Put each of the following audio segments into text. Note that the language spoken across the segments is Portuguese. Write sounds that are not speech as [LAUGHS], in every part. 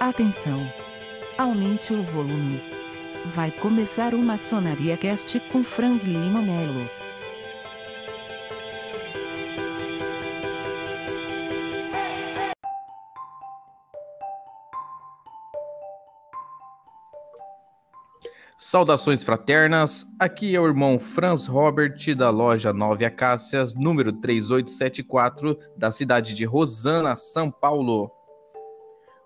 Atenção! Aumente o volume. Vai começar o Maçonaria Cast com Franz Lima Melo. Saudações fraternas, aqui é o irmão Franz Robert da loja 9 Acácias, número 3874, da cidade de Rosana, São Paulo.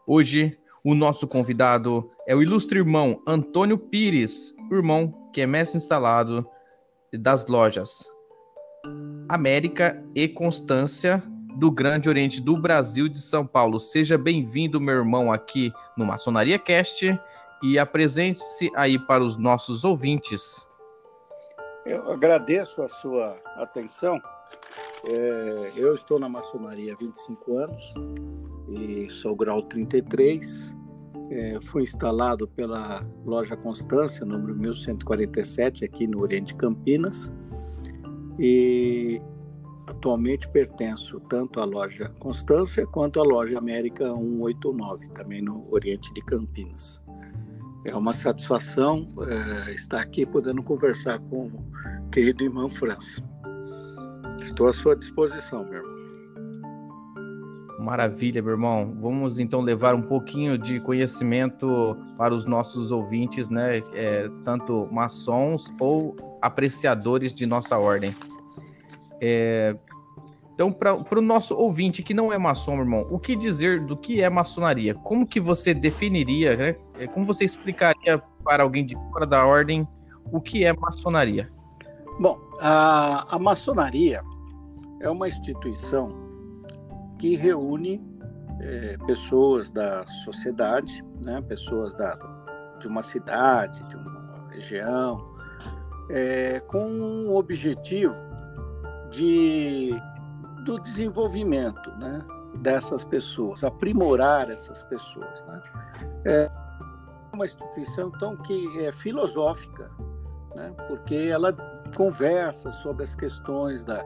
Hoje, o nosso convidado é o ilustre irmão Antônio Pires, irmão que é mestre instalado das lojas América e Constância do Grande Oriente do Brasil de São Paulo. Seja bem-vindo, meu irmão, aqui no Maçonaria Cast e apresente-se aí para os nossos ouvintes. Eu agradeço a sua atenção. É, eu estou na maçonaria há 25 anos e sou grau 33. É, fui instalado pela loja Constância, número 1147, aqui no Oriente Campinas. E atualmente pertenço tanto à loja Constância quanto à loja América 189, também no Oriente de Campinas. É uma satisfação é, estar aqui podendo conversar com o querido irmão França. Estou à sua disposição, meu irmão. Maravilha, meu irmão. Vamos então levar um pouquinho de conhecimento para os nossos ouvintes, né? É, tanto maçons ou apreciadores de nossa ordem. É, então, para o nosso ouvinte que não é maçom, meu irmão, o que dizer do que é maçonaria? Como que você definiria, né? É, como você explicaria para alguém de fora da ordem o que é maçonaria? Bom, a, a maçonaria é uma instituição que reúne é, pessoas da sociedade, né, pessoas da, de uma cidade, de uma região, é, com o objetivo de do desenvolvimento né, dessas pessoas, aprimorar essas pessoas. Né? É uma instituição então que é filosófica, né, porque ela conversa sobre as questões da,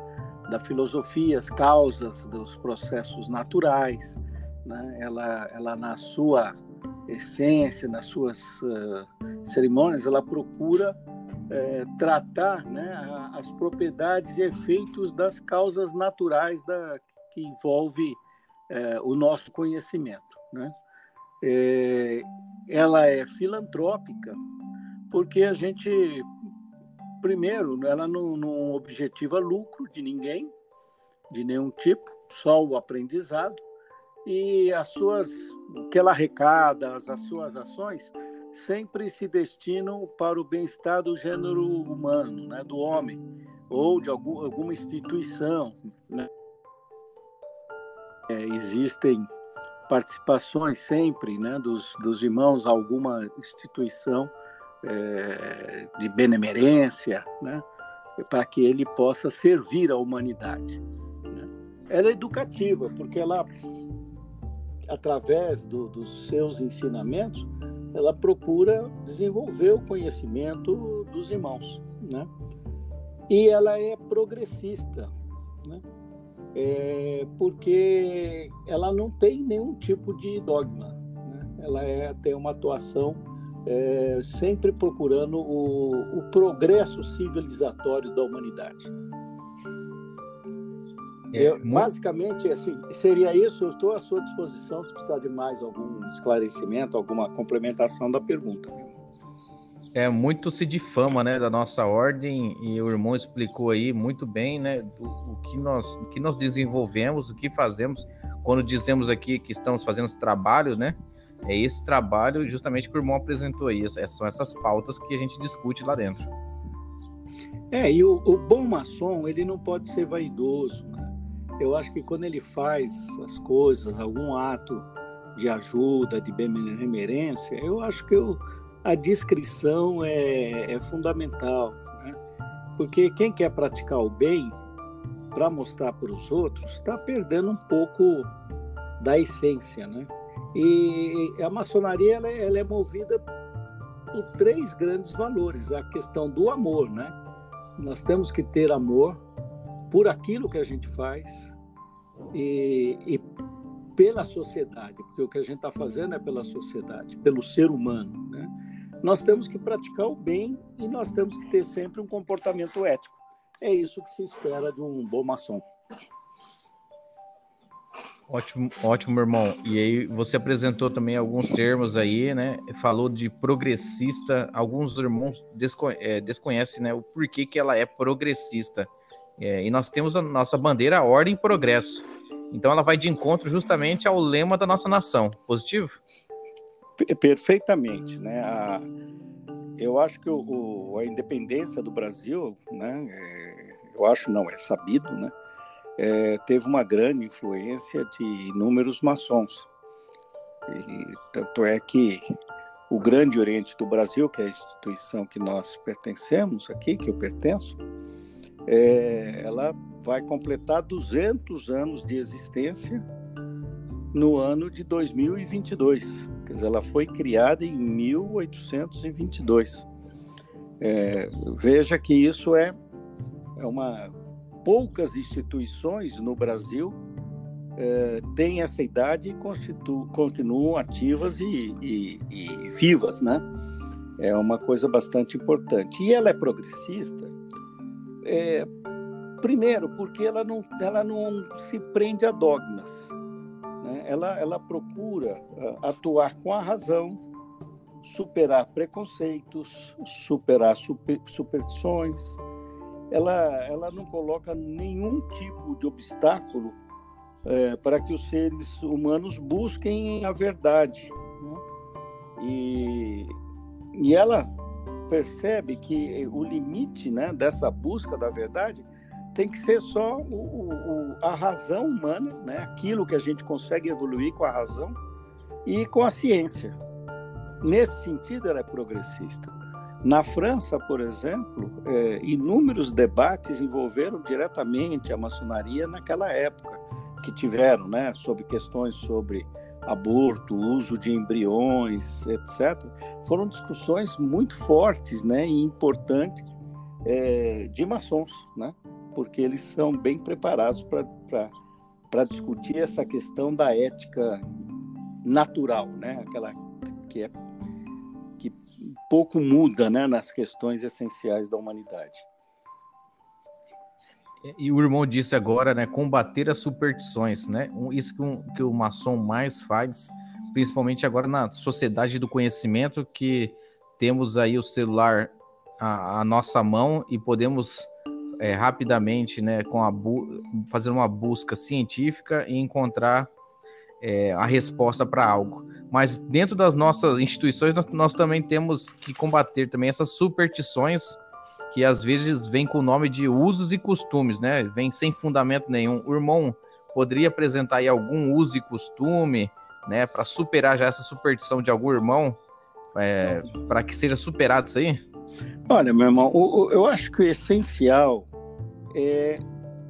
da filosofia, as causas dos processos naturais. Né? Ela, ela, na sua essência, nas suas uh, cerimônias, ela procura é, tratar né, as propriedades e efeitos das causas naturais da, que envolve é, o nosso conhecimento. Né? É, ela é filantrópica porque a gente, primeiro, ela não, não objetiva lucro de ninguém, de nenhum tipo, só o aprendizado, e as suas, o que ela arrecada, as, as suas ações, sempre se destinam para o bem-estar do gênero humano, né, do homem, ou de algum, alguma instituição. Né? É, existem participações sempre né, dos, dos irmãos a alguma instituição é, de benemerência, né, para que ele possa servir à humanidade. Né? Ela é educativa, porque ela, através do, dos seus ensinamentos, ela procura desenvolver o conhecimento dos irmãos, né? E ela é progressista, né? É porque ela não tem nenhum tipo de dogma, né? Ela é, tem uma atuação é, sempre procurando o, o progresso civilizatório da humanidade. É, eu, basicamente, assim, seria isso. Eu estou à sua disposição se precisar de mais algum esclarecimento, alguma complementação da pergunta. É muito se difama, né, da nossa ordem e o irmão explicou aí muito bem, né, do, o que nós, o que nós desenvolvemos, o que fazemos quando dizemos aqui que estamos fazendo esse trabalho, né? É esse trabalho justamente que o irmão apresentou aí. São essas pautas que a gente discute lá dentro. É, e o, o bom maçom, ele não pode ser vaidoso, né? eu acho que quando ele faz as coisas, algum ato de ajuda, de benemerência, eu acho que eu, a descrição é, é fundamental. Né? Porque quem quer praticar o bem para mostrar para os outros está perdendo um pouco da essência. Né? E a maçonaria ela, é, ela é movida por três grandes valores: a questão do amor. Né? Nós temos que ter amor por aquilo que a gente faz e, e pela sociedade, porque o que a gente está fazendo é pela sociedade, pelo ser humano. Né? Nós temos que praticar o bem e nós temos que ter sempre um comportamento ético. É isso que se espera de um bom maçom. Ótimo, ótimo, irmão. E aí você apresentou também alguns termos aí, né? Falou de progressista. Alguns irmãos desconhe é, desconhecem, né, o porquê que ela é progressista. É, e nós temos a nossa bandeira Ordem e Progresso. Então ela vai de encontro justamente ao lema da nossa nação. Positivo? Perfeitamente, né? A, eu acho que o, o, a independência do Brasil, né? É, eu acho não é sabido, né? É, teve uma grande influência de inúmeros maçons. E, tanto é que o Grande Oriente do Brasil, que é a instituição que nós pertencemos aqui, que eu pertenço, é, ela vai completar 200 anos de existência no ano de 2022. Quer dizer, ela foi criada em 1822. É, veja que isso é, é uma poucas instituições no Brasil eh, têm essa idade e continuam ativas e, e, e, vivas, né? É uma coisa bastante importante. E ela é progressista, é, primeiro, porque ela não, ela não se prende a dogmas. Né? Ela, ela procura uh, atuar com a razão, superar preconceitos, superar super, superstições, ela, ela não coloca nenhum tipo de obstáculo é, para que os seres humanos busquem a verdade. Né? E, e ela percebe que o limite né, dessa busca da verdade tem que ser só o, o, a razão humana, né? aquilo que a gente consegue evoluir com a razão e com a ciência. Nesse sentido, ela é progressista. Na França, por exemplo, é, inúmeros debates envolveram diretamente a maçonaria naquela época, que tiveram, né, sobre questões sobre aborto, uso de embriões, etc. Foram discussões muito fortes, né, e importantes é, de maçons, né, porque eles são bem preparados para discutir essa questão da ética natural, né, aquela que é pouco muda né, nas questões essenciais da humanidade. E o irmão disse agora, né, combater as superstições, né? Isso que, um, que o maçom mais faz, principalmente agora na sociedade do conhecimento, que temos aí o celular à, à nossa mão e podemos é, rapidamente, né, com a fazer uma busca científica e encontrar é, a resposta para algo. Mas dentro das nossas instituições, nós, nós, também temos que combater também essas superstições que às vezes vêm com o nome de usos e costumes, né? Vem sem fundamento nenhum. O irmão poderia apresentar aí algum uso e costume, né, para superar já essa superstição de algum irmão, é, para que seja superado isso aí? Olha, meu irmão, o, o, eu acho que o essencial é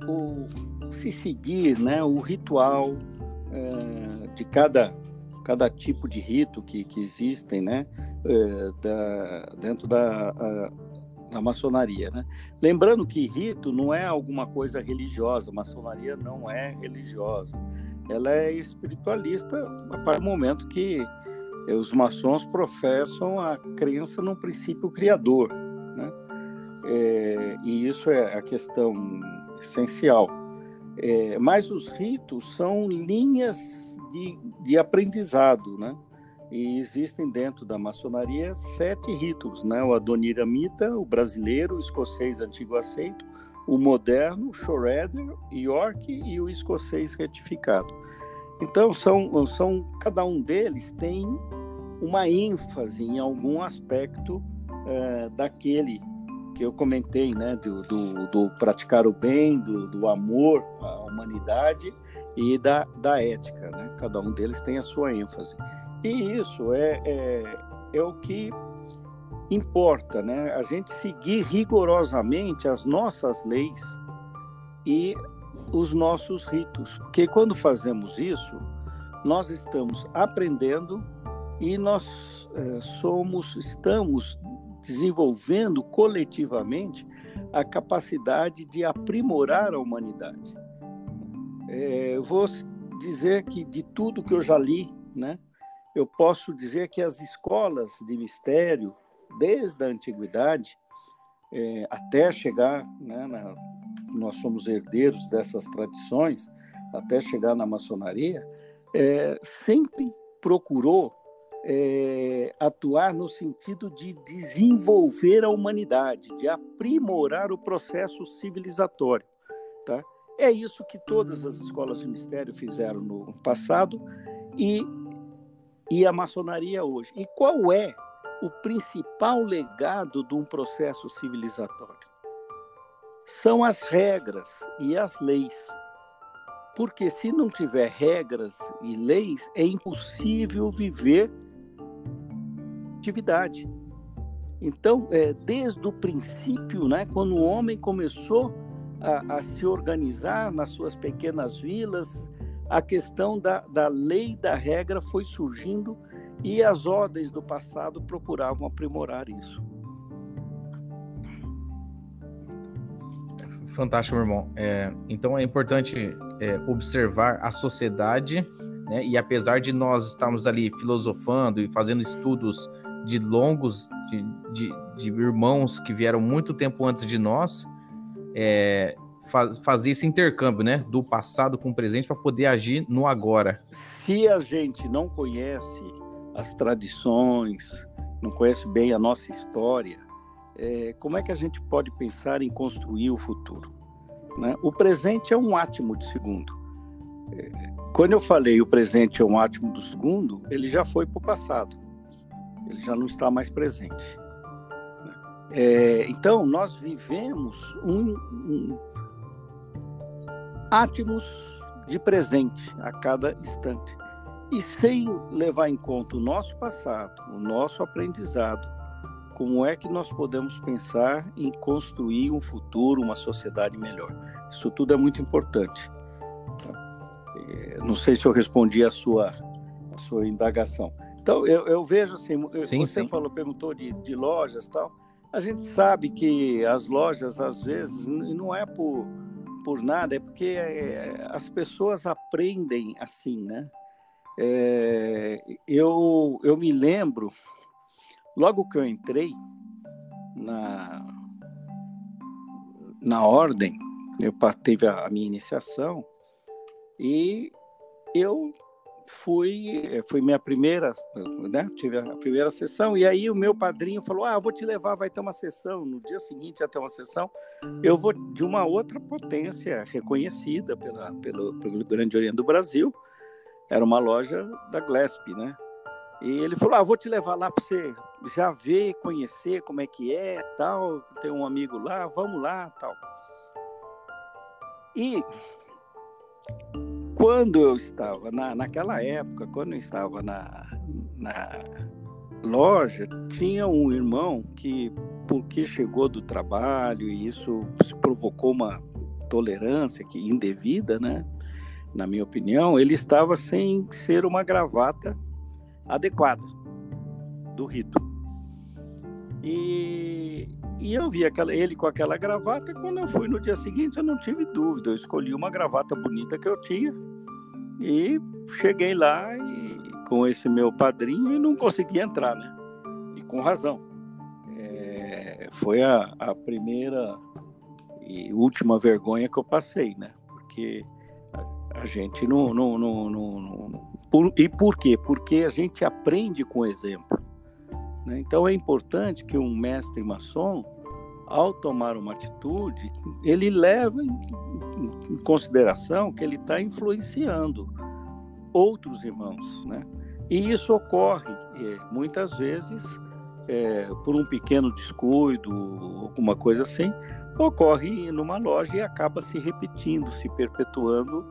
o se seguir, né, o ritual, é, de cada, cada tipo de rito que, que existem, né, é, da, dentro da, a, da maçonaria, né? Lembrando que rito não é alguma coisa religiosa, maçonaria não é religiosa, ela é espiritualista a partir do momento que os maçons professam a crença no princípio criador, né? É, e isso é a questão essencial. É, mas os ritos são linhas de, de aprendizado, né? E existem dentro da maçonaria sete ritos, né? O Adoniramita, o brasileiro, o escocês antigo aceito, o moderno, o Shredder, York e o escocês retificado. Então, são, são, cada um deles tem uma ênfase em algum aspecto é, daquele que eu comentei, né, do, do, do praticar o bem, do, do, amor à humanidade e da, da ética, né? Cada um deles tem a sua ênfase. E isso é, é, é o que importa, né? A gente seguir rigorosamente as nossas leis e os nossos ritos, porque quando fazemos isso, nós estamos aprendendo e nós é, somos, estamos desenvolvendo coletivamente a capacidade de aprimorar a humanidade. É, vou dizer que de tudo que eu já li, né, eu posso dizer que as escolas de mistério, desde a antiguidade é, até chegar, né, na, nós somos herdeiros dessas tradições, até chegar na maçonaria, é, sempre procurou é, atuar no sentido de desenvolver a humanidade, de aprimorar o processo civilizatório. Tá? É isso que todas as escolas de mistério fizeram no passado e, e a maçonaria hoje. E qual é o principal legado de um processo civilizatório? São as regras e as leis. Porque se não tiver regras e leis, é impossível viver atividade. Então, é, desde o princípio, né, quando o homem começou a, a, se organizar nas suas pequenas vilas, a questão da, da lei, da regra foi surgindo e as ordens do passado procuravam aprimorar isso. Fantástico, meu irmão. É, então é importante é, observar a sociedade, né? E apesar de nós estarmos ali filosofando e fazendo estudos de longos, de, de, de irmãos que vieram muito tempo antes de nós, é, faz, fazer esse intercâmbio, né, do passado com o presente para poder agir no agora. Se a gente não conhece as tradições, não conhece bem a nossa história, é, como é que a gente pode pensar em construir o futuro? Né? O presente é um átimo de segundo. É, quando eu falei o presente é um átimo do segundo, ele já foi para o passado ele já não está mais presente. É, então, nós vivemos um, um átimos de presente a cada instante. E sem levar em conta o nosso passado, o nosso aprendizado, como é que nós podemos pensar em construir um futuro, uma sociedade melhor? Isso tudo é muito importante. É, não sei se eu respondi a sua, a sua indagação. Então, eu, eu vejo assim, sim, você sim. falou, perguntou de, de lojas tal. A gente sabe que as lojas, às vezes, não é por, por nada, é porque é, as pessoas aprendem assim, né? É, eu, eu me lembro, logo que eu entrei na, na ordem, eu teve a, a minha iniciação e eu fui, eh, foi minha primeira, né? Tive a primeira sessão e aí o meu padrinho falou: "Ah, eu vou te levar, vai ter uma sessão no dia seguinte ter uma sessão. Eu vou de uma outra potência reconhecida pela pelo, pelo Grande Oriente do Brasil. Era uma loja da Glesp, né? E ele falou: "Ah, vou te levar lá para você já ver, conhecer como é que é, tal. Tem um amigo lá, vamos lá, tal." E quando eu estava na, naquela época, quando eu estava na, na loja, tinha um irmão que, porque chegou do trabalho e isso provocou uma tolerância que indevida, né? Na minha opinião, ele estava sem ser uma gravata adequada do rito. E, e eu vi aquela, ele com aquela gravata. Quando eu fui no dia seguinte, eu não tive dúvida. Eu escolhi uma gravata bonita que eu tinha e cheguei lá e, com esse meu padrinho e não consegui entrar, né? E com razão. É, foi a, a primeira e última vergonha que eu passei, né? Porque a, a gente não, não, não, não, não por, e por quê? Porque a gente aprende com exemplo. Né? Então é importante que um mestre maçom, ao tomar uma atitude, ele leva em, em consideração que ele está influenciando outros irmãos. Né? E isso ocorre é, muitas vezes é, por um pequeno descuido, alguma coisa assim, ocorre numa loja e acaba se repetindo, se perpetuando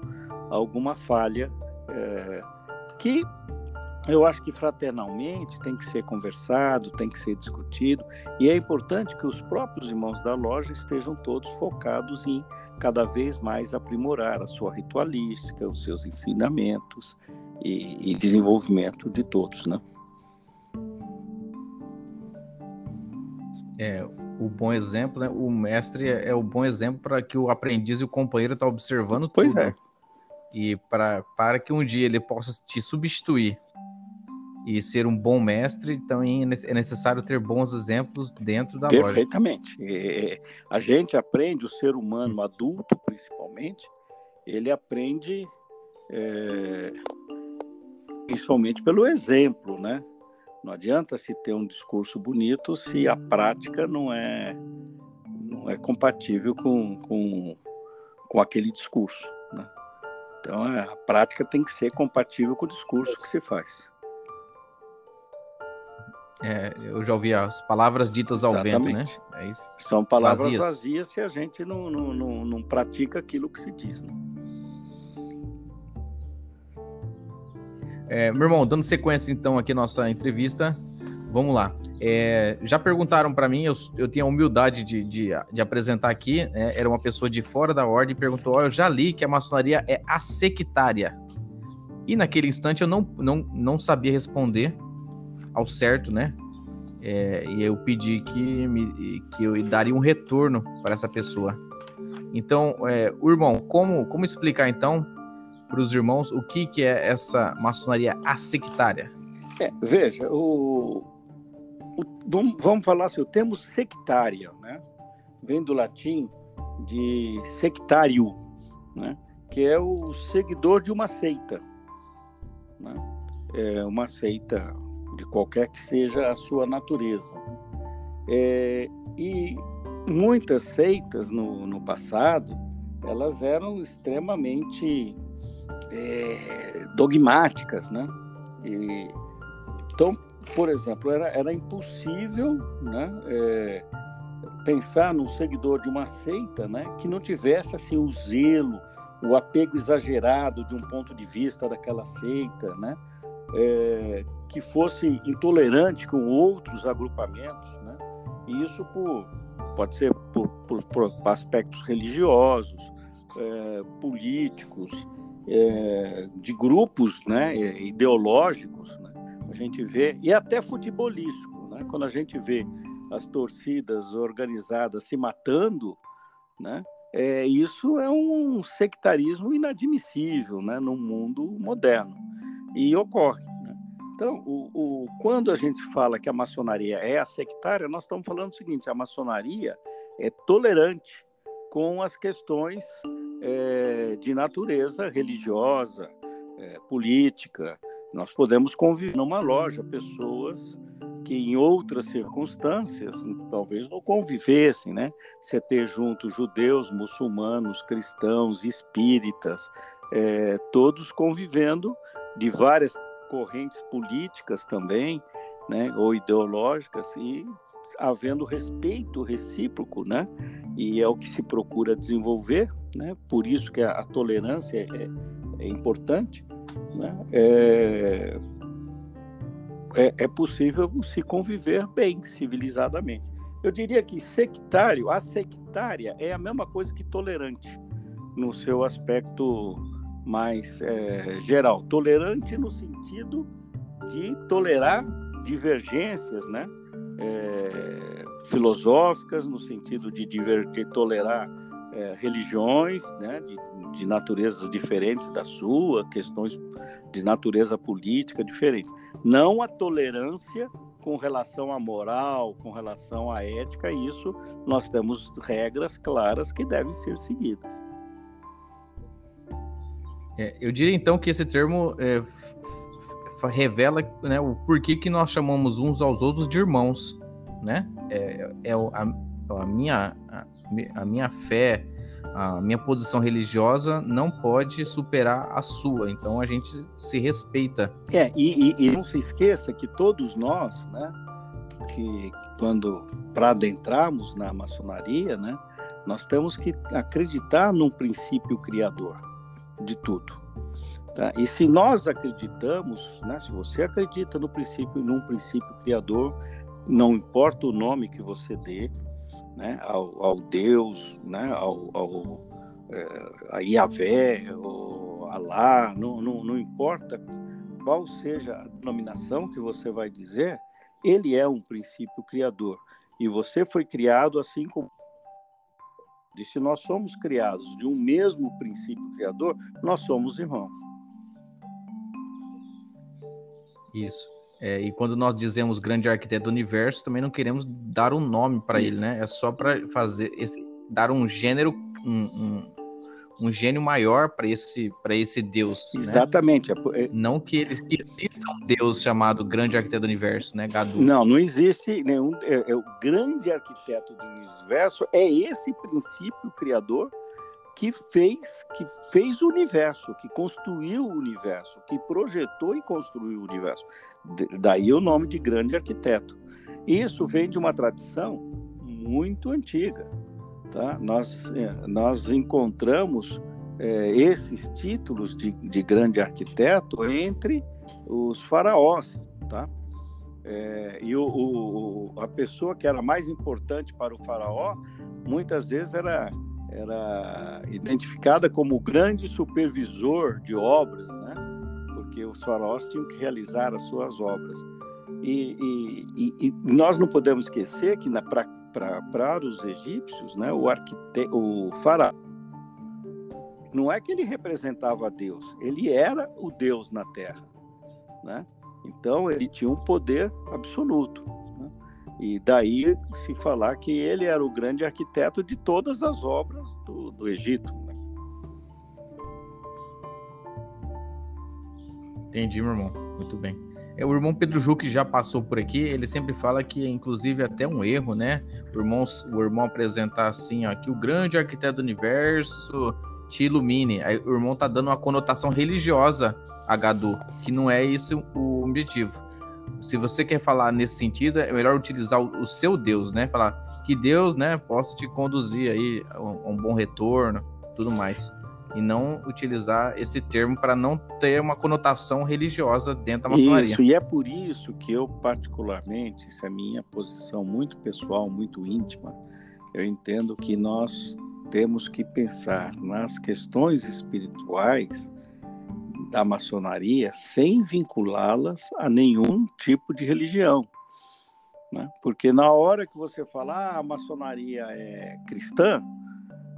alguma falha é, que eu acho que fraternalmente tem que ser conversado, tem que ser discutido, e é importante que os próprios irmãos da loja estejam todos focados em cada vez mais aprimorar a sua ritualística, os seus ensinamentos e, e desenvolvimento de todos, né? É, o bom exemplo, né? O mestre é o bom exemplo para que o aprendiz e o companheiro estão tá observando pois tudo. é. E pra, para que um dia ele possa te substituir e ser um bom mestre, então é necessário ter bons exemplos dentro da Perfeitamente. loja. Perfeitamente. A gente aprende, o ser humano adulto principalmente, ele aprende é, principalmente pelo exemplo, né? Não adianta se ter um discurso bonito se a prática não é não é compatível com, com, com aquele discurso, né? Então é, a prática tem que ser compatível com o discurso que se faz. É, eu já ouvi as palavras ditas ao vento, né? Aí, São palavras vazias. vazias. se a gente não, não, não, não, pratica aquilo que se diz. Né? É, meu irmão, dando sequência então aqui nossa entrevista, vamos lá. É, já perguntaram para mim, eu, eu tinha a humildade de, de, de apresentar aqui, né? era uma pessoa de fora da ordem, perguntou: oh, eu já li que a maçonaria é assectária. E naquele instante eu não, não, não sabia responder ao certo, né? É, e eu pedi que, me, que eu daria um retorno para essa pessoa. Então, é, o irmão, como, como explicar então para os irmãos o que, que é essa maçonaria assectária? É, veja, o, o, vamos, vamos falar assim, o termo sectária, né? Vem do latim de sectário, né? Que é o seguidor de uma seita, né? É uma seita de qualquer que seja a sua natureza. É, e muitas seitas no, no passado, elas eram extremamente é, dogmáticas, né? E, então, por exemplo, era, era impossível né, é, pensar num seguidor de uma seita né, que não tivesse assim, o zelo, o apego exagerado de um ponto de vista daquela seita, né? É, que fosse intolerante com outros agrupamentos, né? E isso por, pode ser por, por, por aspectos religiosos, é, políticos, é, de grupos né, ideológicos. Né? A gente vê, e até futebolístico, né? quando a gente vê as torcidas organizadas se matando, né? É, isso é um sectarismo inadmissível né, no mundo moderno. E ocorre. Então, o, o, quando a gente fala que a maçonaria é a sectária, nós estamos falando o seguinte: a maçonaria é tolerante com as questões é, de natureza religiosa, é, política. Nós podemos conviver numa loja pessoas que em outras circunstâncias talvez não convivessem, né? Você ter junto judeus, muçulmanos, cristãos, espíritas, é, todos convivendo de várias correntes políticas também, né, ou ideológicas, e havendo respeito recíproco, né, e é o que se procura desenvolver, né, por isso que a, a tolerância é, é, importante, né, é, é, é possível se conviver bem, civilizadamente. Eu diria que sectário, a sectária é a mesma coisa que tolerante, no seu aspecto mais é, geral, tolerante no sentido de tolerar divergências, né? É, filosóficas, no sentido de, diver, de tolerar é, religiões, né? De, de naturezas diferentes da sua, questões de natureza política diferente. Não a tolerância com relação à moral, com relação à ética, isso nós temos regras claras que devem ser seguidas. É, eu diria então que esse termo é, revela né, o porquê que nós chamamos uns aos outros de irmãos, né? É, é a, a, minha, a, a, minha fé, a minha posição religiosa não pode superar a sua, então a gente se respeita. É, e, e, e não se esqueça que todos nós, né, que quando para adentrarmos na maçonaria, né, nós temos que acreditar num princípio criador de tudo. Tá? E se nós acreditamos, né, se você acredita no princípio, num princípio criador, não importa o nome que você dê, né, ao, ao Deus, né, ao, ao é, a Yahvé, ou Alá, não, não, não importa qual seja a denominação que você vai dizer, ele é um princípio criador. E você foi criado assim como E se nós somos criados de um mesmo princípio criador, nós somos irmãos. Isso. É, e quando nós dizemos grande arquiteto do universo, também não queremos dar um nome para ele, né? É só para fazer esse, dar um gênero, um, um, um gênio maior para esse para esse Deus. Né? Exatamente. Né? Não que ele exista um Deus chamado grande arquiteto do universo, né, Gadu? Não, não existe nenhum. É, é, o grande arquiteto do universo é esse princípio criador que fez, que fez o universo, que construiu o universo, que projetou e construiu o universo. Daí o nome de grande arquiteto. Isso vem de uma tradição muito antiga. Tá? Nós, é, nós encontramos é, esses títulos de, de grande arquiteto entre os faraós. Tá? É, e o, o, a pessoa que era mais importante para o faraó, muitas vezes era era identificada como o grande supervisor de obras, né? porque os faraós tinham que realizar as suas obras. E, e, e nós não podemos esquecer que para os egípcios, né, o, arquite, o faraó não é que ele representava Deus, ele era o Deus na terra. Né? Então ele tinha um poder absoluto. E daí se falar que ele era o grande arquiteto de todas as obras do, do Egito. Né? Entendi, meu irmão. Muito bem. É, o irmão Pedro Juque já passou por aqui, ele sempre fala que é inclusive até um erro, né? O irmão, o irmão apresentar assim, ó, que o grande arquiteto do universo te ilumine. Aí o irmão tá dando uma conotação religiosa a Gadu, que não é isso o objetivo se você quer falar nesse sentido, é melhor utilizar o, o seu Deus, né? Falar que Deus, né, possa te conduzir aí a um, a um bom retorno, tudo mais. E não utilizar esse termo para não ter uma conotação religiosa dentro da maçonaria. Isso, e é por isso que eu, particularmente, isso é minha posição muito pessoal, muito íntima, eu entendo que nós temos que pensar nas questões espirituais da maçonaria sem vinculá-las a nenhum tipo de religião. Né? Porque na hora que você fala ah, a maçonaria é cristã,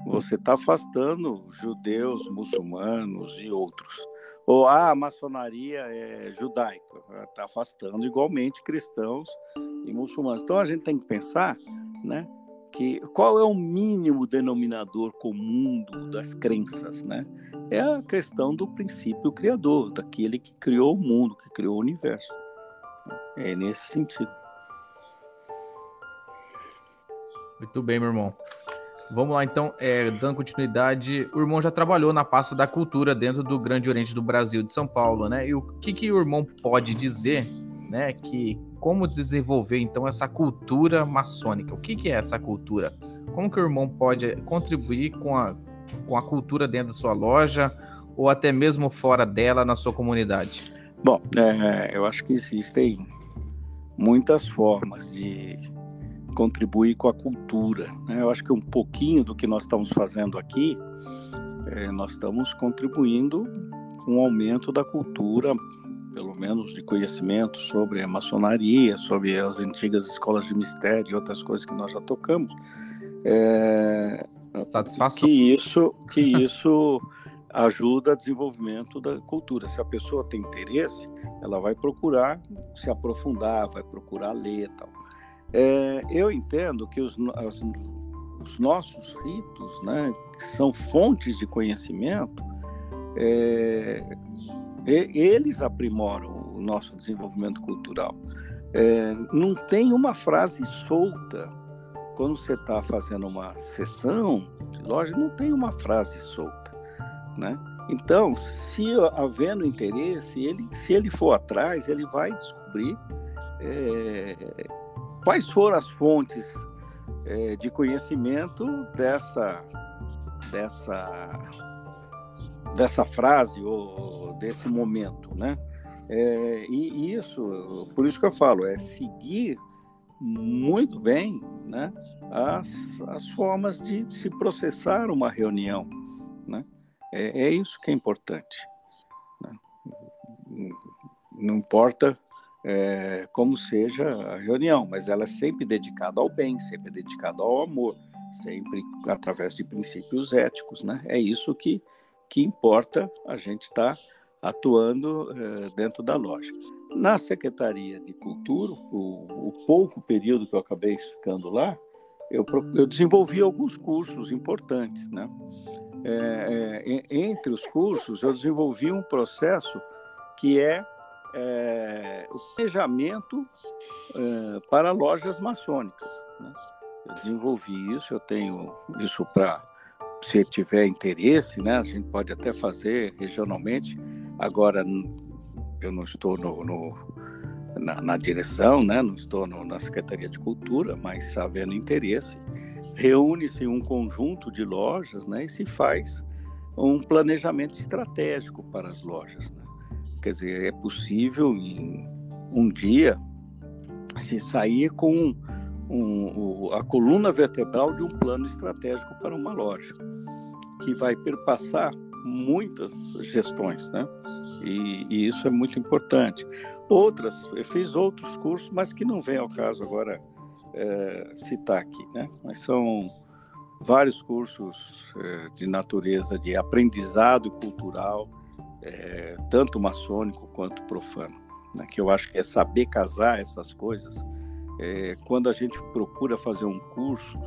você está afastando judeus, muçulmanos e outros. Ou ah, a maçonaria é judaica, está afastando igualmente cristãos e muçulmanos. Então a gente tem que pensar né, que qual é o mínimo denominador comum das crenças, né? é a questão do princípio criador, daquele que criou o mundo, que criou o universo. É nesse sentido. Muito bem, meu irmão. Vamos lá, então, é, dando continuidade, o irmão já trabalhou na pasta da cultura dentro do Grande Oriente do Brasil, de São Paulo, né? E o que, que o irmão pode dizer, né? Que como desenvolver, então, essa cultura maçônica? O que, que é essa cultura? Como que o irmão pode contribuir com a, com a cultura dentro da sua loja ou até mesmo fora dela na sua comunidade? Bom, é, eu acho que existem muitas formas de contribuir com a cultura. Né? Eu acho que um pouquinho do que nós estamos fazendo aqui, é, nós estamos contribuindo com o aumento da cultura, pelo menos de conhecimento sobre a maçonaria, sobre as antigas escolas de mistério e outras coisas que nós já tocamos. É, Satisfação. Que isso, que isso [LAUGHS] ajuda a desenvolvimento da cultura. Se a pessoa tem interesse, ela vai procurar se aprofundar, vai procurar ler tal. É, eu entendo que os, as, os, nossos ritos, né, que são fontes de conhecimento, é, eles aprimoram o nosso desenvolvimento cultural. É, não tem uma frase solta quando você está fazendo uma sessão de loja, não tem uma frase solta, né? Então, se havendo interesse, ele, se ele for atrás, ele vai descobrir é, quais foram as fontes é, de conhecimento dessa, dessa, dessa frase ou desse momento, né? É, e isso, por isso que eu falo, é seguir muito bem né, as, as formas de se processar uma reunião. Né? É, é isso que é importante. Né? Não importa é, como seja a reunião, mas ela é sempre dedicada ao bem, sempre dedicada ao amor, sempre através de princípios éticos, né? É isso que, que importa a gente estar tá atuando eh, dentro da loja. Na Secretaria de Cultura, o, o, pouco período que eu acabei ficando lá, eu, eu desenvolvi alguns cursos importantes, né? É, é, entre os cursos, eu desenvolvi um processo que é, é o planejamento é, para lojas maçônicas. Né? Eu desenvolvi isso, eu tenho isso para, se tiver interesse, né, a gente pode até fazer regionalmente. Agora, eu não estou no, no na, na, direção, né, não estou no, na Secretaria de Cultura, mas havendo interesse, reúne-se um conjunto de lojas né, e se faz um planejamento estratégico para as lojas. Né? Quer dizer, é possível em um dia se sair com um, a coluna vertebral de um plano estratégico para uma loja, que vai perpassar muitas gestões, né? E, e, isso é muito importante. Outras, eu fiz outros cursos, mas que não vem ao caso agora é, citar aqui, né? Mas são vários cursos é, de natureza de aprendizado cultural, é, tanto maçônico quanto profano, né? que eu acho que é saber casar essas coisas. É, quando a gente procura fazer um curso,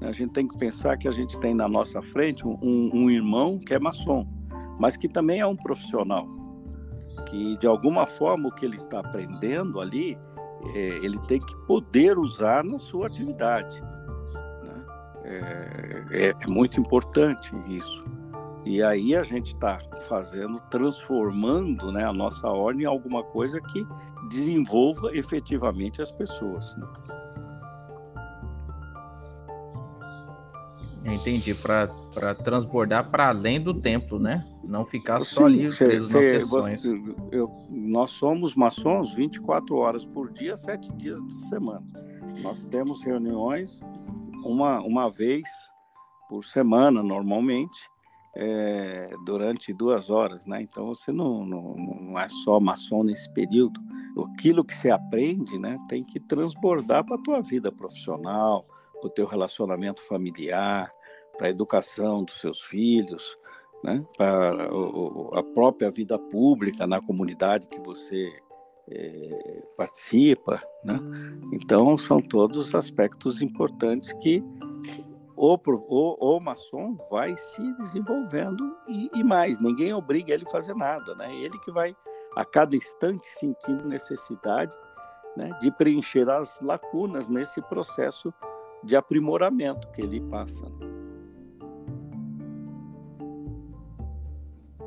né, a gente tem que pensar que a gente tem na nossa frente um, um irmão que é maçom, mas que também é um profissional, que de alguma forma o que ele está aprendendo ali, é, ele tem que poder usar na sua atividade. Né? É, é, é muito importante isso. E aí a gente está fazendo, transformando né, a nossa ordem em alguma coisa que desenvolva efetivamente as pessoas. Né? Entendi, para transbordar para além do templo, né? Não ficar Sim, só ali preso nas sessões. Você, eu, nós somos maçons 24 horas por dia, 7 dias de semana. Nós temos reuniões uma, uma vez por semana, normalmente, é, durante duas horas, né? Então você não, não, não é só maçom nesse período. Aquilo que você aprende, né, tem que transbordar para a tua vida profissional, para o teu relacionamento familiar, para a educação dos seus filhos, né, para a própria vida pública na comunidade que você é, participa, né? Então são todos aspectos importantes que o, o, o maçom vai se desenvolvendo e, e, mais, ninguém obriga ele a fazer nada, né? Ele que vai a cada instante sentindo necessidade né, de preencher as lacunas nesse processo de aprimoramento que ele passa. Né?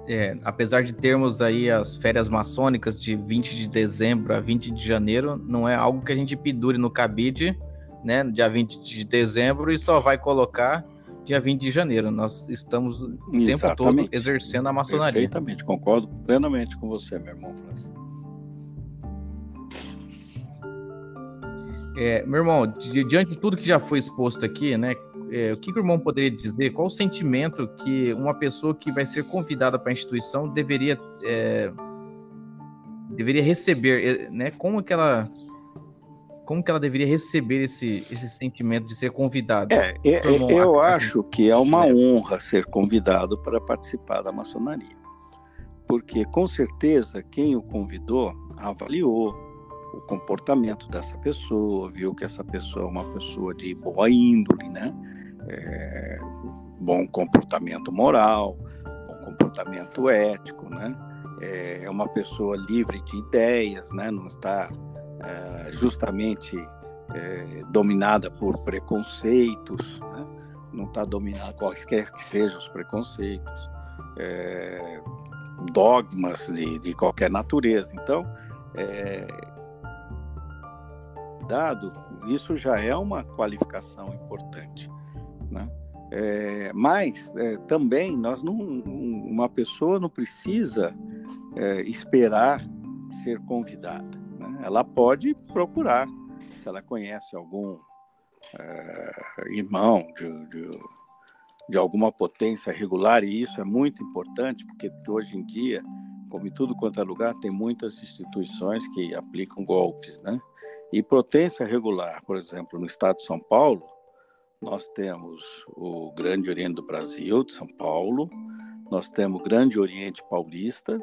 É, apesar de termos aí as férias maçônicas de 20 de dezembro a 20 de janeiro, não é algo que a gente pendure no cabide né, dia 20 de dezembro e só vai colocar dia 20 de janeiro. Nós estamos o Exatamente. tempo todo exercendo a maçonaria. Perfeitamente, concordo plenamente com você, meu irmão Francis. É, meu irmão, diante de tudo que já foi exposto aqui, né, é, o que, que, o irmão poderia dizer? Qual o sentimento que uma pessoa que vai ser convidada para a instituição deveria é, deveria receber, é, né? Como que ela como que ela deveria receber esse, esse sentimento de ser convidada? É, é, é eu acho que é uma honra ser convidado para participar da maçonaria. Porque, com certeza, quem o convidou avaliou o comportamento dessa pessoa, viu que essa pessoa é uma pessoa de boa índole, né? É, bom comportamento moral, bom comportamento ético, né? É, é uma pessoa livre de ideias, né? Não está é, justamente é, dominada por preconceitos, né? não está dominada quaisquer que sejam os preconceitos, é, dogmas de, de, qualquer natureza. Então, dado isso já é uma qualificação importante, né? É, mas é, também nós não, uma pessoa não precisa é, esperar ser convidada. Ela pode procurar, se ela conhece algum é, irmão de, de, de, alguma potência regular, e isso é muito importante, porque hoje em dia, como em tudo quanto é lugar, tem muitas instituições que aplicam golpes, né? E potência regular, por exemplo, no estado de São Paulo, nós temos o Grande Oriente do Brasil, de São Paulo, nós temos o Grande Oriente Paulista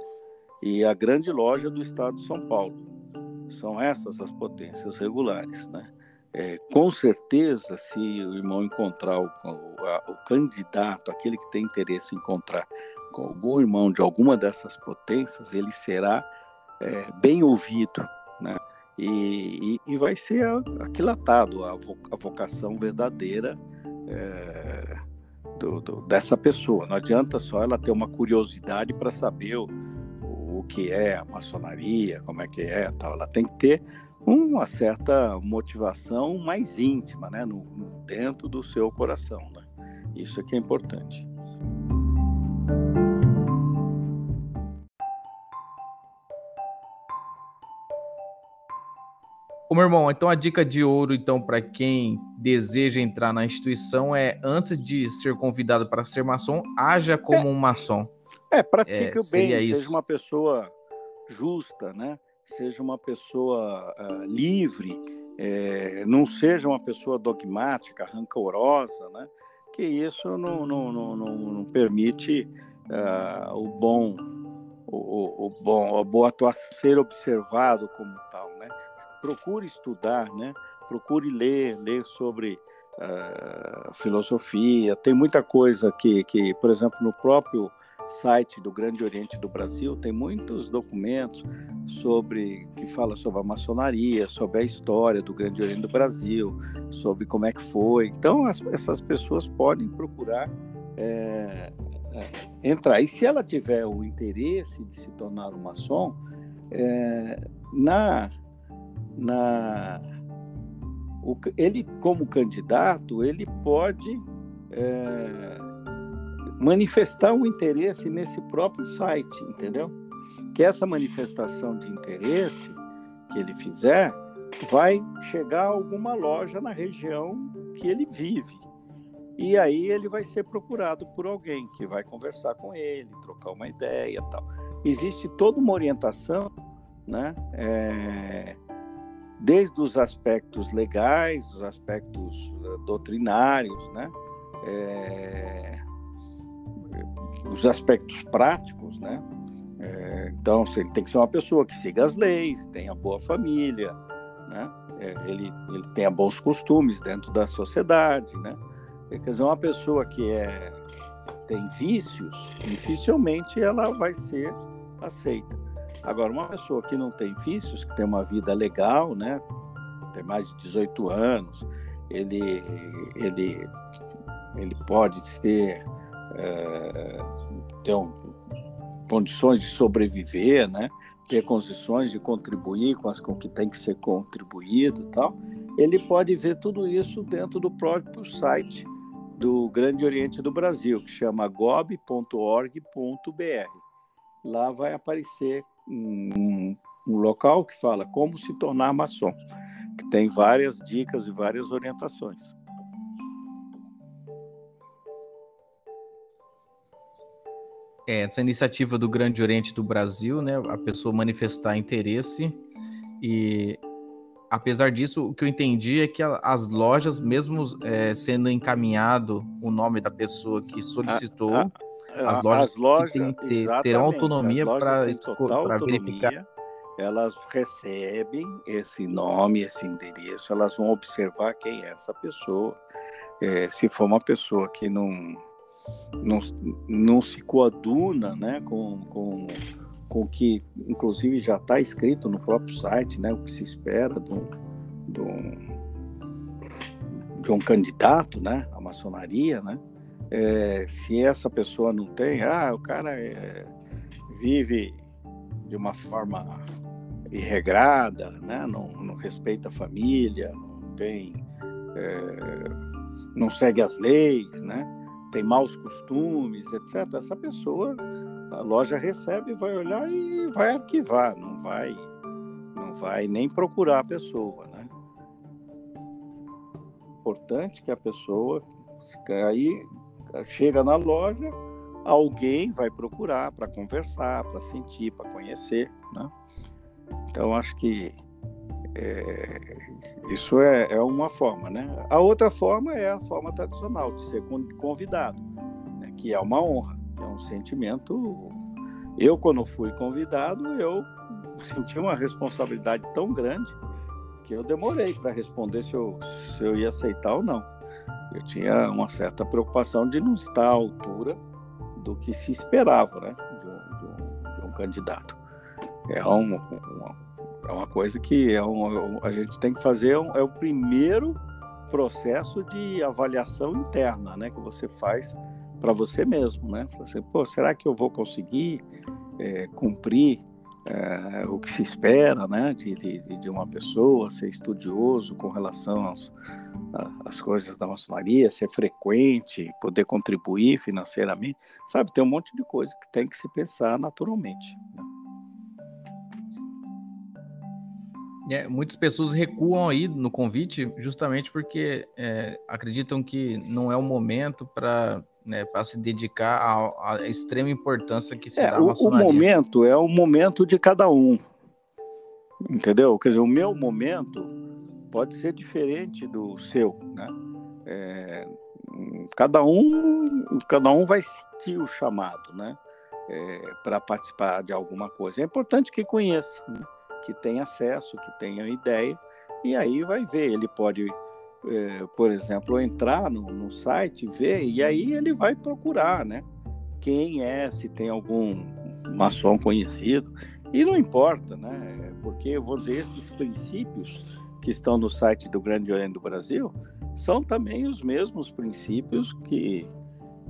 e a Grande Loja do Estado de São Paulo. São essas as potências regulares, né? É, com certeza, se o irmão encontrar o, a, o, candidato, aquele que tem interesse em encontrar com algum irmão de alguma dessas potências, ele será é, bem ouvido, né? E, e, e, vai ser aquilatado a, a vocação verdadeira é, do, do, dessa pessoa. Não adianta só ela ter uma curiosidade para saber o que é a maçonaria, como é que é, tal. Ela tem que ter uma certa motivação mais íntima, né, no, no dentro do seu coração, né? Isso é que é importante. Ô, meu irmão, então a dica de ouro, então, para quem deseja entrar na instituição é, antes de ser convidado para ser maçom, haja como é, um maçom. É, pratique é, o bem, seja uma pessoa justa, né? Seja uma pessoa uh, livre, é, não seja uma pessoa dogmática, rancorosa, né? Que isso não, não, não, não permite uh, o bom, o, o, o bom, a boa atuação ser observado como tal, né? procure estudar, né? Procure ler, ler sobre uh, filosofia. Tem muita coisa que, que, por exemplo, no próprio site do Grande Oriente do Brasil tem muitos documentos sobre que fala sobre a maçonaria, sobre a história do Grande Oriente do Brasil, sobre como é que foi. Então as, essas pessoas podem procurar é, é, entrar. E se ela tiver o interesse de se tornar um maçom, é, na na o, ele como candidato ele pode é, manifestar um interesse nesse próprio site, entendeu? Que essa manifestação de interesse que ele fizer vai chegar a alguma loja na região que ele vive. E aí ele vai ser procurado por alguém que vai conversar com ele, trocar uma ideia, tal. Existe toda uma orientação, né? É, desde os aspectos legais, os aspectos uh, doutrinários, né? É, os aspectos práticos, né? É, então, ele tem que ser uma pessoa que siga as leis, tenha boa família, né? É, ele, ele tenha bons costumes dentro da sociedade, né? Quer dizer, uma pessoa que é, tem vícios, dificilmente ela vai ser aceita. Agora, uma pessoa que não tem vícios, que tem uma vida legal, né? Tem mais de 18 anos, ele, ele, ele pode ter, é, ter um, condições de sobreviver, né? Ter condições de contribuir com as com que tem que ser contribuído tal. Ele pode ver tudo isso dentro do próprio site do Grande Oriente do Brasil, que chama gob.org.br. Lá vai aparecer um, um local que fala como se tornar maçom, que tem várias dicas e várias orientações. É, essa iniciativa do Grande Oriente do Brasil, né, a pessoa manifestar interesse e apesar disso, o que eu entendi é que as lojas, mesmo é, sendo encaminhado o nome da pessoa que solicitou, a, a, as lojas, as lojas ter, terão autonomia para verificar. Elas recebem esse nome, esse endereço, elas vão observar quem é essa pessoa. É, se for uma pessoa que não, não, não se coaduna né, com, com, com o que, inclusive, já está escrito no próprio site, né, o que se espera de um, de um candidato né, à maçonaria, né, é, se essa pessoa não tem, ah, o cara é, vive de uma forma irregrada, né? não, não respeita a família, não tem, é, não segue as leis, né? Tem maus costumes, etc. Essa pessoa, a loja recebe, vai olhar e vai arquivar, não vai, não vai nem procurar a pessoa, né? Importante que a pessoa aí chega na loja, alguém vai procurar para conversar, para sentir, para conhecer, né? Então acho que é, isso é, é uma forma, né? A outra forma é a forma tradicional de ser convidado, né? que é uma honra, é um sentimento. Eu, quando fui convidado, eu senti uma responsabilidade tão grande que eu demorei para responder se eu, se eu ia aceitar ou não. Eu tinha uma certa preocupação de não estar à altura do que se esperava, né? De um, de um, de um candidato. É uma, uma, é uma coisa que é um, a gente tem que fazer, é o primeiro processo de avaliação interna, né, que você faz para você mesmo, né? Você, pô, será que eu vou conseguir é, cumprir é, o que se espera, né, de, de, de, uma pessoa, ser estudioso com relação às, às coisas da maçonaria, ser frequente, poder contribuir financeiramente, sabe? Tem um monte de coisa que tem que se pensar naturalmente. Né? É, muitas pessoas recuam aí no convite justamente porque é, acreditam que não é o momento para né, para se dedicar à, extrema importância que se é, dá à maçonaria. O momento é o momento de cada um, entendeu? Quer dizer, o meu momento pode ser diferente do seu, né? É, cada um, cada um vai sentir o chamado, né? É, para participar de alguma coisa. É importante que conheça. Né? Que tem acesso, que tenha ideia, e aí vai ver. Ele pode, é, por exemplo, entrar no, no site, ver, e aí ele vai procurar, né? Quem é, se tem algum maçom conhecido, e não importa, né? Porque vou dizer, esses princípios que estão no site do Grande Oriente do Brasil são também os mesmos princípios que,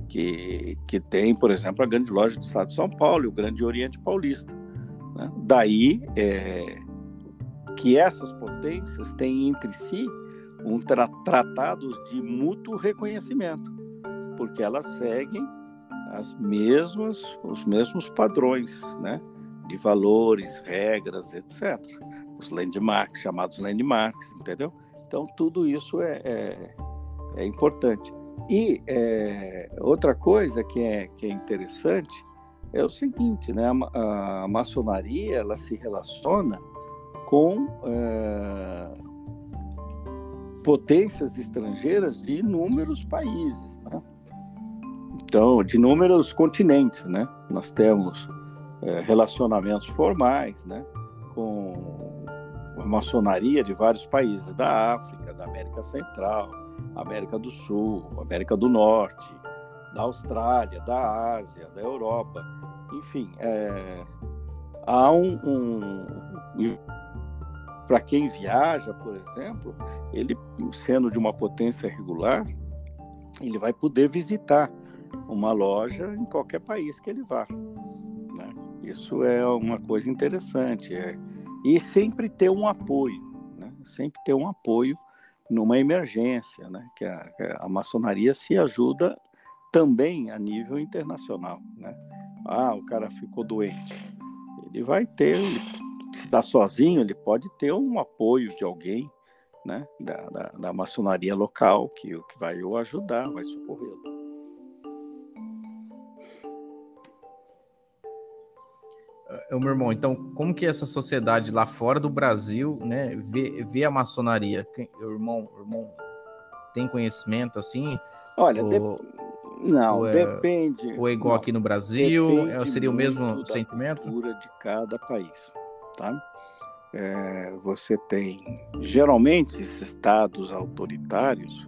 que, que tem, por exemplo, a Grande Loja do Estado de São Paulo e o Grande Oriente Paulista. Né? Daí é, que essas potências têm entre si um tra tratados de mútuo reconhecimento, porque elas seguem as mesmas, os mesmos padrões, né? de valores, regras, etc. Os landmarks, chamados landmarks, entendeu? Então, tudo isso é, é, é importante. E é, outra coisa que é, que é interessante é o seguinte, né? A, a maçonaria ela se relaciona com é, potências estrangeiras de inúmeros países, né? Então, de inúmeros continentes, né? Nós temos é, relacionamentos formais, né? Com a maçonaria de vários países da África, da América Central, América do Sul, América do Norte, da Austrália, da Ásia, da Europa. Enfim, é, há um, um para quem viaja, por exemplo, ele sendo de uma potência regular, ele vai poder visitar uma loja em qualquer país que ele vá. Né? Isso é uma coisa interessante. É, e sempre ter um apoio, né? sempre ter um apoio numa emergência, né? que a, a maçonaria se ajuda também a nível internacional, né? Ah, o cara ficou doente. Ele vai ter, se está sozinho, ele pode ter um apoio de alguém, né? Da, da, da maçonaria local que, que vai o ajudar, vai socorrê-lo. Meu irmão, então, como que essa sociedade lá fora do Brasil, né, vê, vê a maçonaria? O irmão, o irmão tem conhecimento assim? Olha, ou... de não, ou é, depende. Ou é igual não, aqui no Brasil? É, seria o mesmo sentimento? cultura de cada país, tá? É, você tem geralmente esses estados autoritários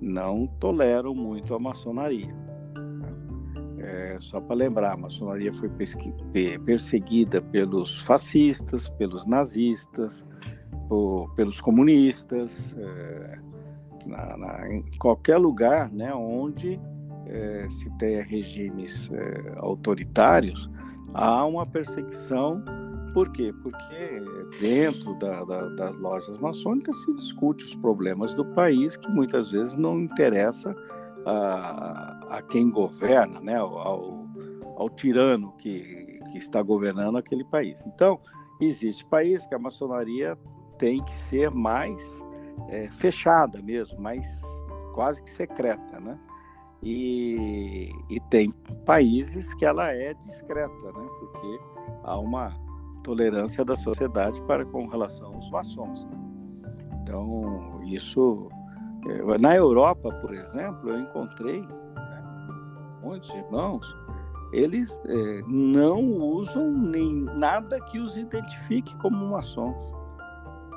não toleram muito a maçonaria. Né? É, só para lembrar, a maçonaria foi perseguida pelos fascistas, pelos nazistas, por, pelos comunistas, é, na, na, em qualquer lugar né, onde é, se tem regimes é, autoritários, há uma perseguição. Por quê? Porque dentro da, da, das lojas maçônicas se discute os problemas do país que muitas vezes não interessa a, a quem governa, né? ao, ao tirano que, que está governando aquele país. Então, existe país que a maçonaria tem que ser mais é, fechada mesmo, mais quase que secreta, né? E, e tem países que ela é discreta, né? porque há uma tolerância da sociedade para com relação aos maçons. Né? Então, isso. É, na Europa, por exemplo, eu encontrei né, muitos irmãos, eles é, não usam nem nada que os identifique como maçons.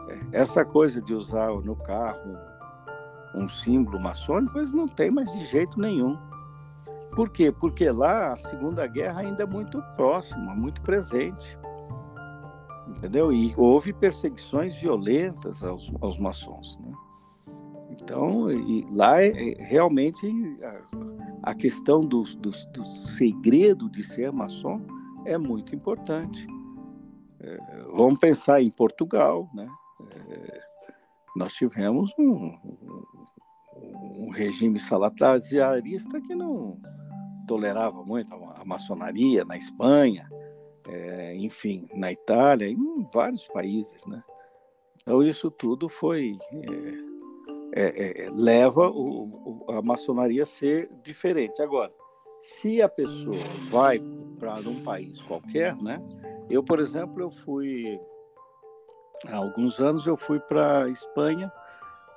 É, essa coisa de usar no carro um símbolo maçônico, eles não têm mais de jeito nenhum. Por quê? Porque lá a Segunda Guerra ainda é muito próxima, muito presente. Entendeu? E houve perseguições violentas aos, aos maçons. Né? Então, lá é, é, realmente a, a questão do, do, do, segredo de ser maçom é muito importante. É, vamos pensar em Portugal, né? É, nós tivemos um regime salazarista que não tolerava muito a maçonaria na Espanha, é, enfim, na Itália, em vários países, né? Então isso tudo foi é, é, leva o, o, a maçonaria a ser diferente. Agora, se a pessoa vai para um país qualquer, né? Eu, por exemplo, eu fui há alguns anos eu fui para Espanha,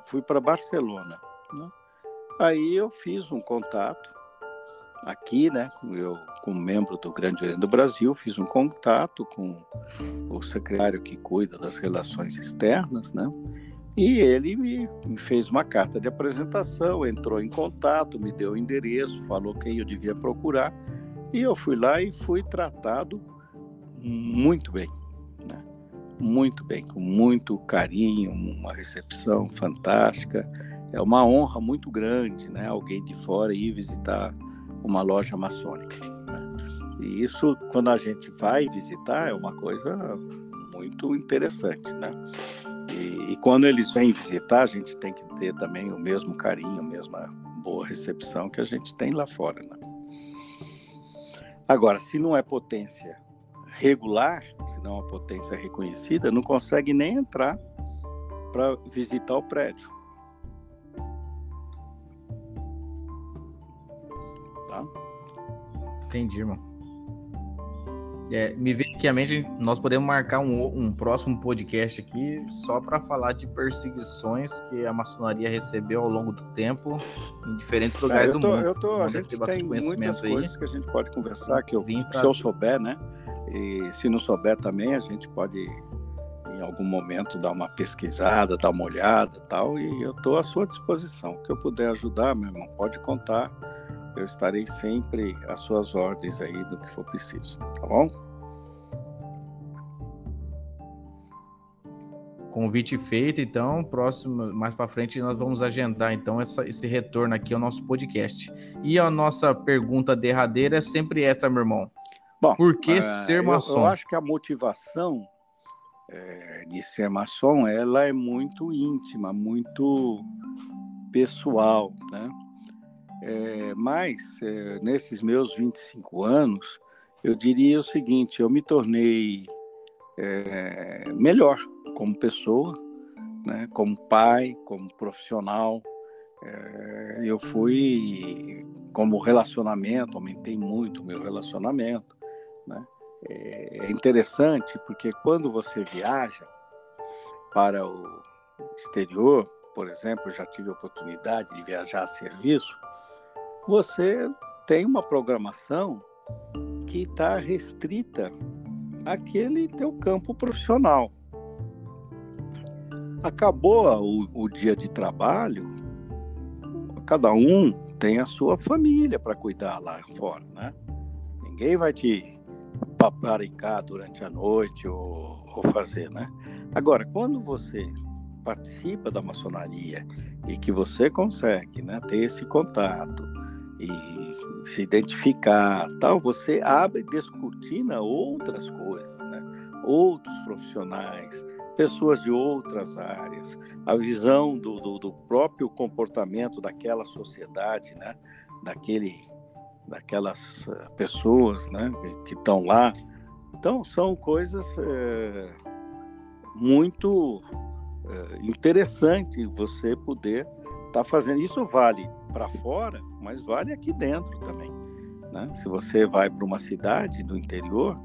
fui para Barcelona. Né? Aí eu fiz um contato aqui, né? Eu, como membro do Grande Oriente do Brasil, fiz um contato com o secretário que cuida das relações externas, né? E ele me, me fez uma carta de apresentação, entrou em contato, me deu o endereço, falou quem eu devia procurar, e eu fui lá e fui tratado muito bem, né? muito bem, com muito carinho, uma recepção fantástica. É uma honra muito grande, né? Alguém de fora ir visitar uma loja maçônica. Né? E isso, quando a gente vai visitar, é uma coisa muito interessante, né? E, e, quando eles vêm visitar, a gente tem que ter também o mesmo carinho, a mesma boa recepção que a gente tem lá fora, né? Agora, se não é potência regular, se não é uma potência reconhecida, não consegue nem entrar para visitar o prédio. Entendi, irmão. É, me veio aqui a mente, nós podemos marcar um, um próximo podcast aqui só para falar de perseguições que a maçonaria recebeu ao longo do tempo em diferentes lugares é, tô, do mundo. Eu tô, a gente tem muitas aí. coisas que a gente pode conversar, que eu, pra... se eu souber, né? E se não souber também, a gente pode em algum momento dar uma pesquisada, dar uma olhada tal, e eu estou à sua disposição. O que eu puder ajudar, meu irmão, pode contar eu estarei sempre às suas ordens aí do que for preciso, tá bom? Convite feito, então, próximo, mais para frente nós vamos agendar então essa, esse retorno aqui ao nosso podcast. E a nossa pergunta derradeira é sempre essa, meu irmão. Bom, Por que uh, ser maçom? Eu, eu, acho que a motivação é, de ser maçom, ela é muito íntima, muito pessoal, né? É, mas, é, nesses meus 25 anos, eu diria o seguinte: eu me tornei é, melhor como pessoa, né, como pai, como profissional. É, eu fui, como relacionamento, aumentei muito o meu relacionamento. Né? É, é interessante porque quando você viaja para o exterior, por exemplo, já tive a oportunidade de viajar a serviço, você tem uma programação que está restrita àquele teu campo profissional. Acabou o, o dia de trabalho, cada um tem a sua família para cuidar lá fora, né? Ninguém vai te paparicar durante a noite ou, ou fazer, né? Agora, quando você participa da maçonaria e que você consegue né, ter esse contato, e se identificar, tal, você abre e descortina outras coisas, né? outros profissionais, pessoas de outras áreas, a visão do, do, do próprio comportamento daquela sociedade, né? daquele, daquelas eh, pessoas né? que estão lá. Então, são coisas é, muito é, interessantes você poder estar tá fazendo. Isso vale para fora, mas vale aqui dentro também. Né? Se você vai para uma cidade do interior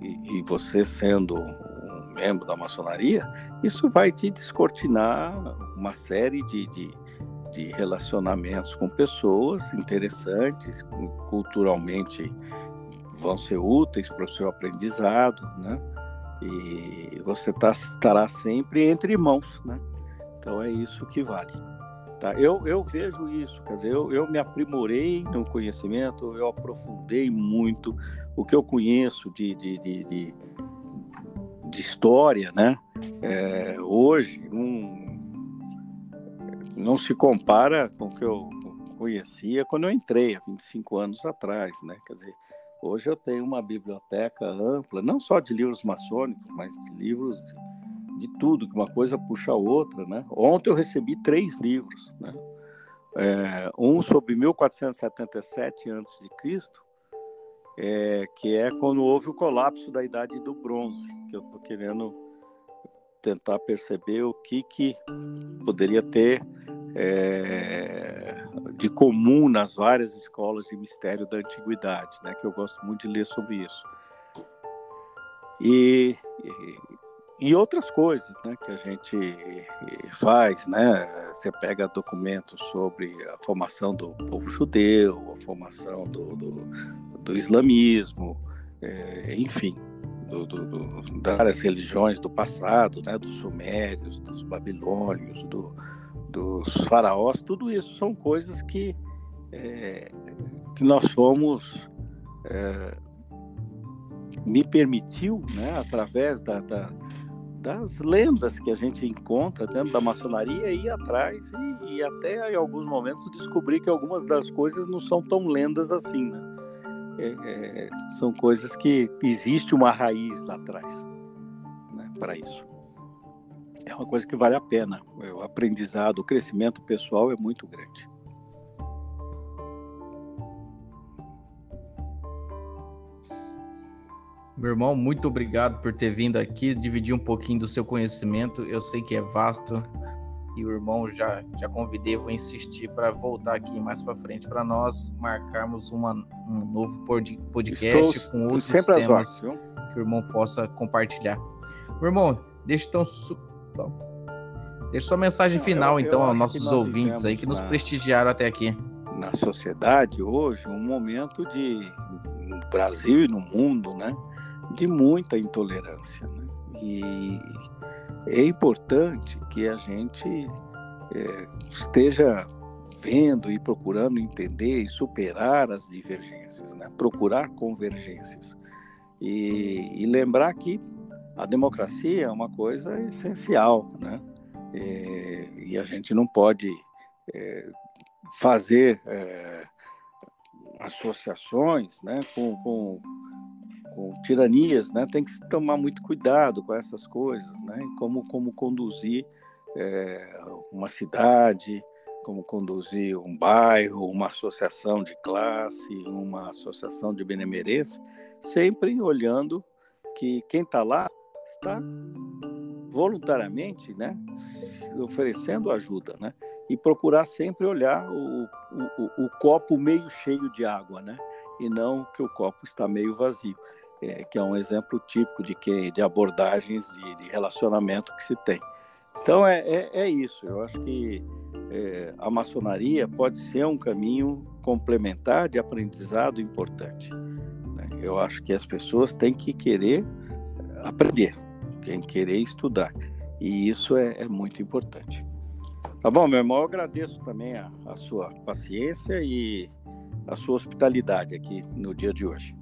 e, e, você sendo um membro da maçonaria, isso vai te descortinar uma série de, de, de relacionamentos com pessoas interessantes, culturalmente vão ser úteis para o seu aprendizado, né? E você tá, estará sempre entre irmãos, né? Então é isso que vale. Tá? Eu, eu vejo isso, quer dizer, eu, eu me aprimorei no conhecimento, eu aprofundei muito o que eu conheço de, de, de, de, de história, né? É, hoje não, não se compara com o que eu conhecia quando eu entrei há 25 anos atrás, né? Quer dizer, hoje eu tenho uma biblioteca ampla, não só de livros maçônicos, mas de livros de de tudo, que uma coisa puxa a outra, né? Ontem eu recebi três livros, né? É, um sobre 1477 a.C., é, que é quando houve o colapso da Idade do Bronze, que eu estou querendo tentar perceber o que, que poderia ter é, de comum nas várias escolas de mistério da antiguidade, né? Que eu gosto muito de ler sobre isso. E, e outras coisas né, que a gente faz, né? Você pega documentos sobre a formação do povo judeu, a formação do, do, do islamismo, é, enfim, do, do, das religiões do passado, né? Dos sumérios, dos babilônios, dos faraós, tudo isso são coisas que, é, que nós fomos é, me permitiu, né, através da, da, das lendas que a gente encontra dentro da maçonaria ir atrás e, e, até em alguns momentos descobrir que algumas das coisas não são tão lendas assim, né? É, é, são coisas que existe uma raiz lá atrás né, para isso. É uma coisa que vale a pena. O aprendizado, o crescimento pessoal é muito grande. Meu irmão, muito obrigado por ter vindo aqui, dividir um pouquinho do seu conhecimento. Eu sei que é vasto e o irmão já já convidei, vou insistir para voltar aqui mais para frente para nós marcarmos uma, um novo podcast Estou com outros temas que o irmão possa compartilhar. Meu irmão, deixa então deixa sua mensagem final eu, então eu aos nossos ouvintes aí que nos prestigiaram até aqui. Na sociedade hoje, um momento de no Brasil e no mundo, né? De muita intolerância. Né? E é importante que a gente é, esteja vendo e procurando entender e superar as divergências, né? procurar convergências. E, e, lembrar que a democracia é uma coisa essencial, né? É, e a gente não pode é, fazer é, associações né, com, com com tiranias, né? Tem que tomar muito cuidado com essas coisas, né? Como como conduzir é, uma cidade, como conduzir um bairro, uma associação de classe, uma associação de benemerência, sempre olhando que quem está lá está voluntariamente, né, oferecendo ajuda, né, e procurar sempre olhar o, o, o copo meio cheio de água, né, e não que o copo está meio vazio é, que é um exemplo típico de que de abordagens de, de relacionamento que se tem. Então é, é, é isso. Eu acho que é, a maçonaria pode ser um caminho complementar de aprendizado importante. Né? Eu acho que as pessoas têm que querer aprender, têm que querer estudar. E isso é, é muito importante. Tá bom, meu irmão, eu agradeço também a, a sua paciência e a sua hospitalidade aqui no dia de hoje.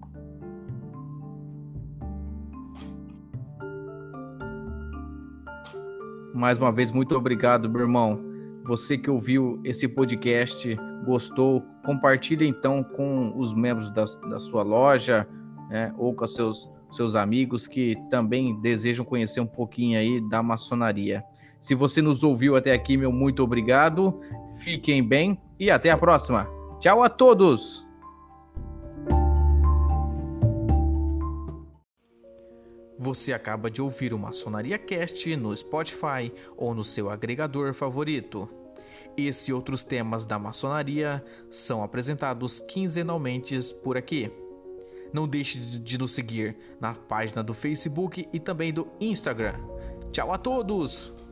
Mais uma vez, muito obrigado, meu irmão. Você que ouviu esse podcast, gostou, compartilhe então com os membros da, da sua loja né, ou com seus, seus amigos que também desejam conhecer um pouquinho aí da maçonaria. Se você nos ouviu até aqui, meu muito obrigado. Fiquem bem e até a próxima. Tchau a todos! Você acaba de ouvir o Maçonaria Cast no Spotify ou no seu agregador favorito. Esse e outros temas da maçonaria são apresentados quinzenalmente por aqui. Não deixe de nos seguir na página do Facebook e também do Instagram. Tchau a todos!